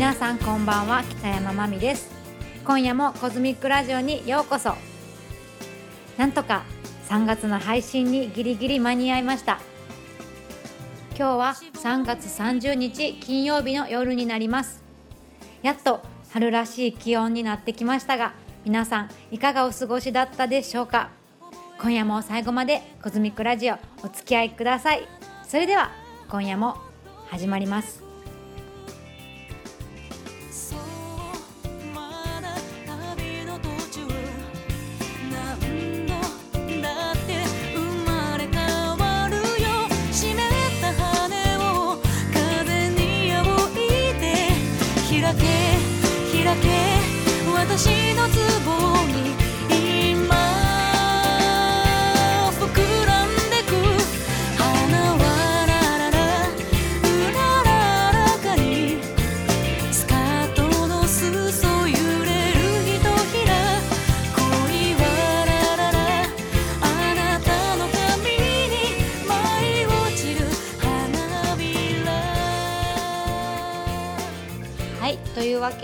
皆さんこんばんは北山真美です。今夜もコズミックラジオにようこそ。なんとか3月の配信にギリギリ間に合いました。今日は3月30日金曜日の夜になります。やっと春らしい気温になってきましたが皆さんいかがお過ごしだったでしょうか。今夜も最後までコズミックラジオお付き合いください。それでは今夜も始まります。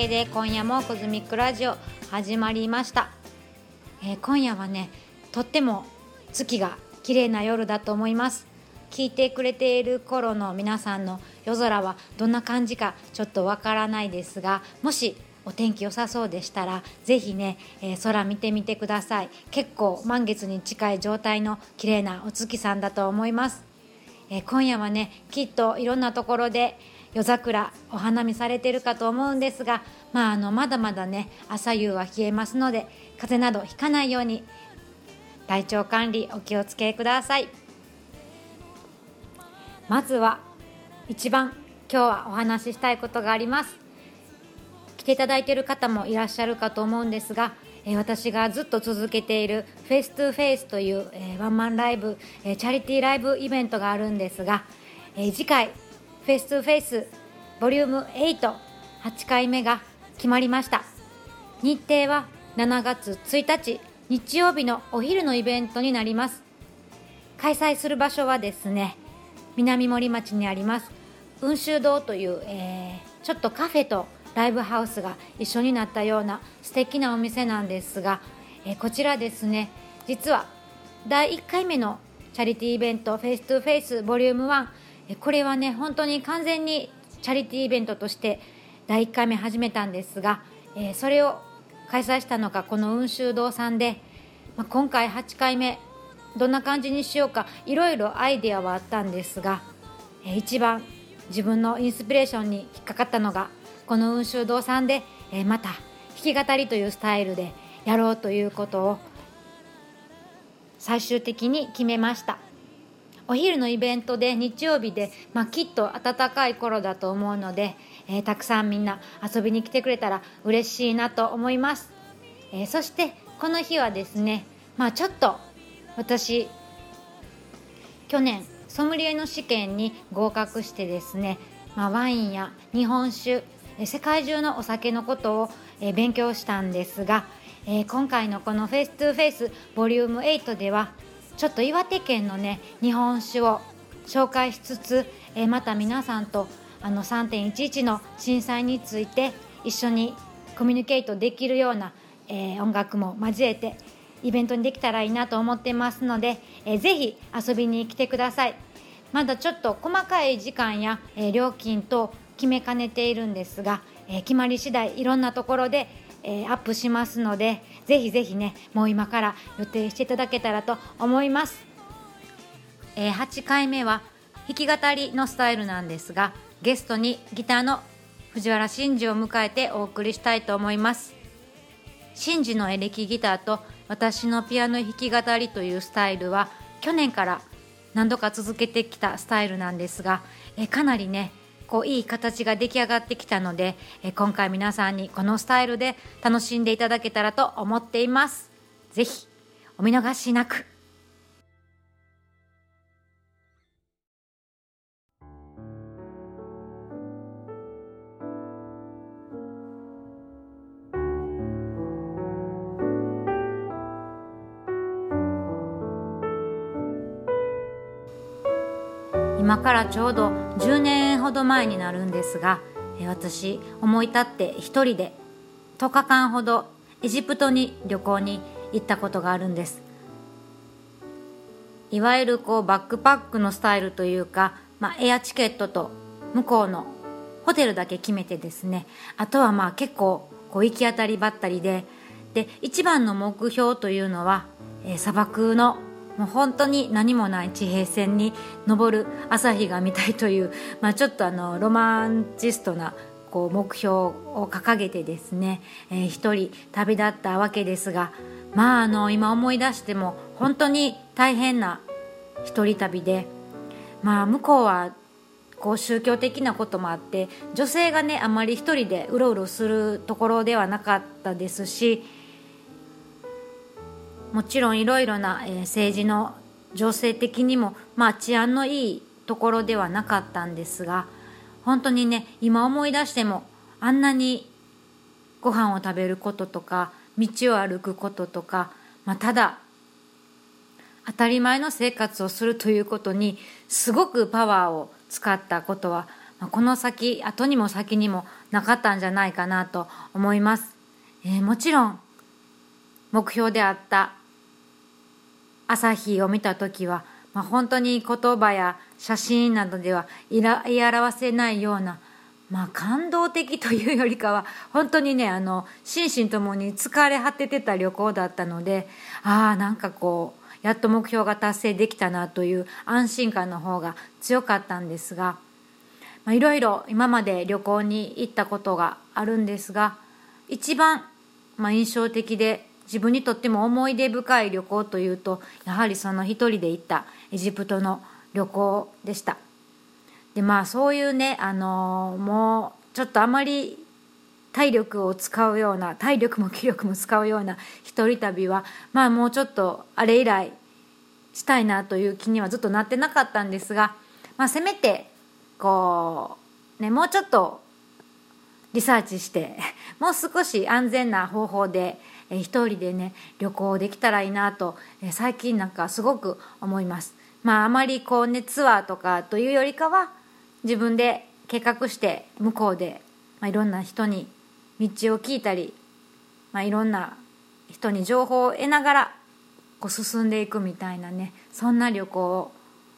で今夜もコズミックラジオ始まりました、えー今夜はねとっても月が綺麗な夜だと思います。聞いてくれている頃の皆さんの夜空はどんな感じかちょっとわからないですがもしお天気良さそうでしたらぜひね、えー空見てみてください。結構満月に近い状態の綺麗なお月さんだと思います。えー今夜はねきっといろんなところで夜桜お花見されてるかと思うんですが、まあ、あのまだまだね朝夕は冷えますので風邪などひかないように体調管理お気をつけください。まずは一番今日はお話ししたいことがあります。来ていただいている方もいらっしゃるかと思うんですが、私がずっと続けている face to face という、ワンマンライブ、チャリティーライブイベントがあるんですが、えー次回 face to face volume 8、8回目が決まりました。日程は7月1日日曜日のお昼のイベントになります。開催する場所はですね南森町にあります雲州堂という、えーちょっとカフェとライブハウスが一緒になったような素敵なお店なんですが、えーこちらですね実は第1回目のチャリティーイベント face to face volume 1、これはね本当に完全にチャリティーイベントとして第1回目始めたんですが、えーそれを開催したのがこの雲州堂さんで、まあ、今回8回目どんな感じにしようかいろいろアイデアはあったんですが、えー一番自分のインスピレーションに引っかかったのがこの雲州堂さんで、えーまた弾き語りというスタイルでやろうということを最終的に決めました。お昼のイベントで日曜日で、まあ、きっと暖かい頃だと思うので、えーたくさんみんな遊びに来てくれたら嬉しいなと思います、えーそしてこの日はですねまあちょっと私去年ソムリエの試験に合格してですね、まあ、ワインや日本酒世界中のお酒のことを、えー勉強したんですが、え今回のこの face to face volume 8ではちょっと岩手県のね日本酒を紹介しつつ、えーまた皆さんとあの3.11の震災について一緒にコミュニケートできるような、えー音楽も交えてイベントにできたらいいなと思ってますので、えーぜひ遊びに来てください。まだちょっと細かい時間や、えー料金と決めかねているんですが、えー決まり次第いろんなところで、えーアップしますのでぜひぜひねもう今から予定していただけたらと思います、えー8回目は弾き語りのスタイルなんですがゲストにギターの藤原真二を迎えてお送りしたいと思います。真二のエレキギターと私のピアノ弾き語りというスタイルは去年から何度か続けてきたスタイルなんですがえかなりねこういい形が出来上がってきたのでえ今回皆さんにこのスタイルで楽しんでいただけたらと思っています。ぜひお見逃しなく。今からちょうど10年ほど前になるんですが私思い立って一人で10日間ほどエジプトに旅行に行ったことがあるんです。いわゆるこうバックパックのスタイルというか、まあ、エアチケットと向こうのホテルだけ決めてですね。あとはまあ結構こう行き当たりばったりで。で一番の目標というのは、えー砂漠のもう本当に何もない地平線に昇る朝日が見たいという、まあ、ちょっとあのロマンチストなこう目標を掲げてですね、えー一人旅立ったわけですがまああの今思い出しても本当に大変な一人旅でまあ向こうはこう宗教的なこともあって女性がねあまり一人でうろうろするところではなかったですしもちろんいろいろな、えー政治の情勢的にも、まあ、治安のいいところではなかったんですが本当にね今思い出してもあんなにご飯を食べることとか道を歩くこととか、まあ、ただ当たり前の生活をするということにすごくパワーを使ったことは、まあこの先後にも先にもなかったんじゃないかなと思います、えーもちろん目標であった朝日を見た時は、まあ、本当に言葉や写真などでは言い表せないような、まあ、感動的というよりかは本当にねあの心身ともに疲れ果ててた旅行だったのでああなんかこうやっと目標が達成できたなという安心感の方が強かったんですがまあいろいろ今まで旅行に行ったことがあるんですが一番、まあ、印象的で自分にとっても思い出深い旅行というとやはりその一人で行ったエジプトの旅行でした。でまあそういうねあのもうちょっとあまり体力を使うような体力も気力も使うような一人旅はまあもうちょっとあれ以来したいなという気にはずっとなってなかったんですが、まあ、せめてこうねもうちょっとリサーチしてもう少し安全な方法でえ一人でね旅行できたらいいなと、え最近なんかすごく思います。まああまりこうねツアーとかというよりかは自分で計画して向こうで、まあ、いろんな人に道を聞いたり、まあ、いろんな人に情報を得ながらこう進んでいくみたいなねそんな旅行を、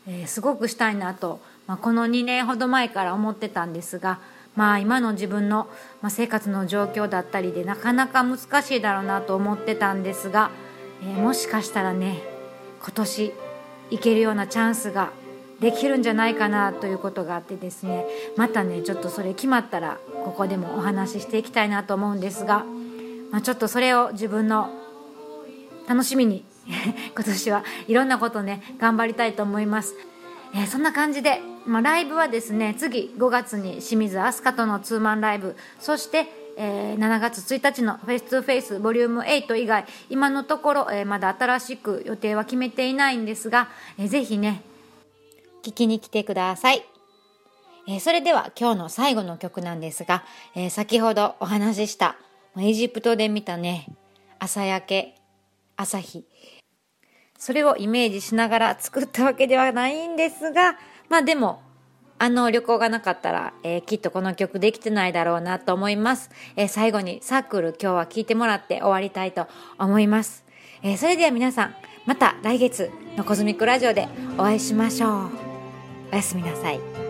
えーすごくしたいなと、まあ、この2年ほど前から思ってたんですが、まあ、今の自分の、ま、生活の状況だったりでなかなか難しいだろうなと思ってたんですが、えーもしかしたらね今年行けるようなチャンスができるんじゃないかなということがあってですねまたねちょっとそれ決まったらここでもお話ししていきたいなと思うんですが、まあ、ちょっとそれを自分の楽しみに 今年はいろんなことね頑張りたいと思います、えーそんな感じで、まあ、ライブはですね次5月に清水飛鳥とのツーマンライブ。そしてえー7月1日の face to face volume 8以外。今のところ、えーまだ新しく予定は決めていないんですが、えーぜひね聞きに来てください、えーそれでは今日の最後の曲なんですが、えー先ほどお話ししたエジプトで見たね朝焼け朝日。それをイメージしながら作ったわけではないんですがまあでもあの旅行がなかったら、えーきっとこの曲できてないだろうなと思います、えー最後にサークル今日は聴いてもらって終わりたいと思います、えーそれでは皆さんまた来月のコズミックラジオでお会いしましょう。おやすみなさい。